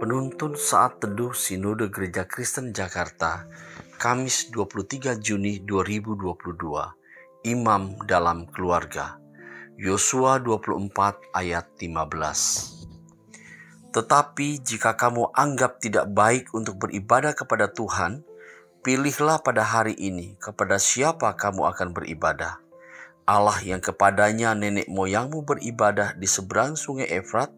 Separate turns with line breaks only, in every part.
Penuntun saat teduh Sinode Gereja Kristen Jakarta, Kamis 23 Juni 2022, Imam dalam Keluarga, Yosua 24 ayat 15. Tetapi jika kamu anggap tidak baik untuk beribadah kepada Tuhan, pilihlah pada hari ini kepada siapa kamu akan beribadah. Allah yang kepadanya nenek moyangmu beribadah di seberang sungai Efrat,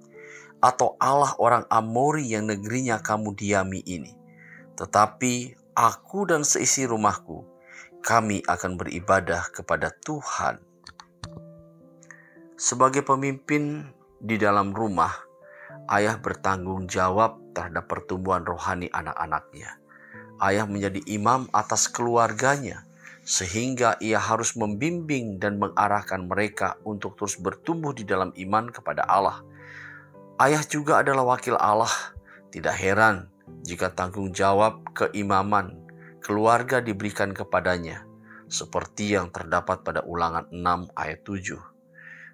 atau Allah orang Amori yang negerinya kamu diami ini. Tetapi aku dan seisi rumahku, kami akan beribadah kepada Tuhan. Sebagai pemimpin di dalam rumah, ayah bertanggung jawab terhadap pertumbuhan rohani anak-anaknya. Ayah menjadi imam atas keluarganya, sehingga ia harus membimbing dan mengarahkan mereka untuk terus bertumbuh di dalam iman kepada Allah – Ayah juga adalah wakil Allah. Tidak heran jika tanggung jawab keimaman keluarga diberikan kepadanya, seperti yang terdapat pada ulangan 6 ayat 7.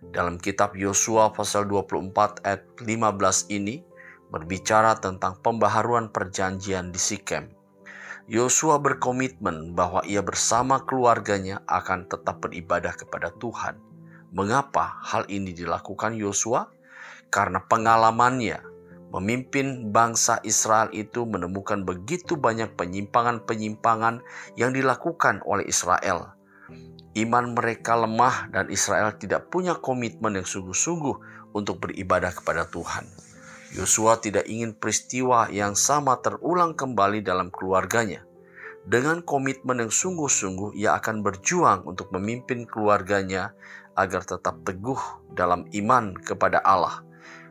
Dalam kitab Yosua pasal 24 ayat 15 ini berbicara tentang pembaharuan perjanjian di Sikem. Yosua berkomitmen bahwa ia bersama keluarganya akan tetap beribadah kepada Tuhan. Mengapa hal ini dilakukan Yosua? Karena pengalamannya memimpin bangsa Israel itu menemukan begitu banyak penyimpangan-penyimpangan yang dilakukan oleh Israel. Iman mereka lemah dan Israel tidak punya komitmen yang sungguh-sungguh untuk beribadah kepada Tuhan. Yosua tidak ingin peristiwa yang sama terulang kembali dalam keluarganya. Dengan komitmen yang sungguh-sungguh, ia akan berjuang untuk memimpin keluarganya agar tetap teguh dalam iman kepada Allah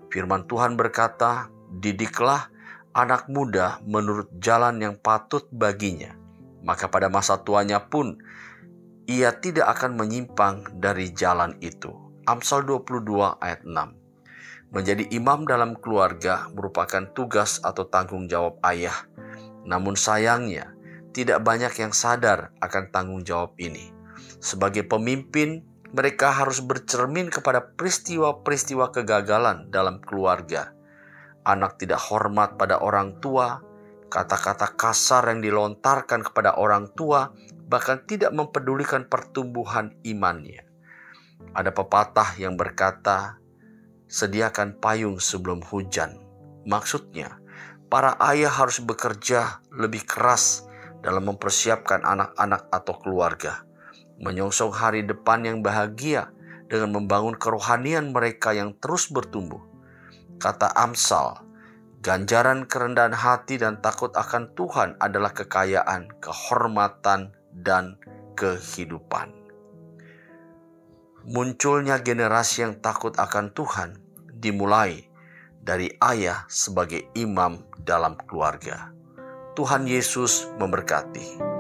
Firman Tuhan berkata, "Didiklah anak muda menurut jalan yang patut baginya, maka pada masa tuanya pun ia tidak akan menyimpang dari jalan itu." Amsal 22 ayat 6. Menjadi imam dalam keluarga merupakan tugas atau tanggung jawab ayah. Namun sayangnya, tidak banyak yang sadar akan tanggung jawab ini. Sebagai pemimpin, mereka harus bercermin kepada peristiwa-peristiwa kegagalan dalam keluarga. Anak tidak hormat pada orang tua, kata-kata kasar yang dilontarkan kepada orang tua, bahkan tidak mempedulikan pertumbuhan imannya. Ada pepatah yang berkata, "Sediakan payung sebelum hujan." Maksudnya, para ayah harus bekerja lebih keras dalam mempersiapkan anak-anak atau keluarga menyongsong hari depan yang bahagia dengan membangun kerohanian mereka yang terus bertumbuh. Kata Amsal, ganjaran kerendahan hati dan takut akan Tuhan adalah kekayaan, kehormatan, dan kehidupan. Munculnya generasi yang takut akan Tuhan dimulai dari ayah sebagai imam dalam keluarga. Tuhan Yesus memberkati.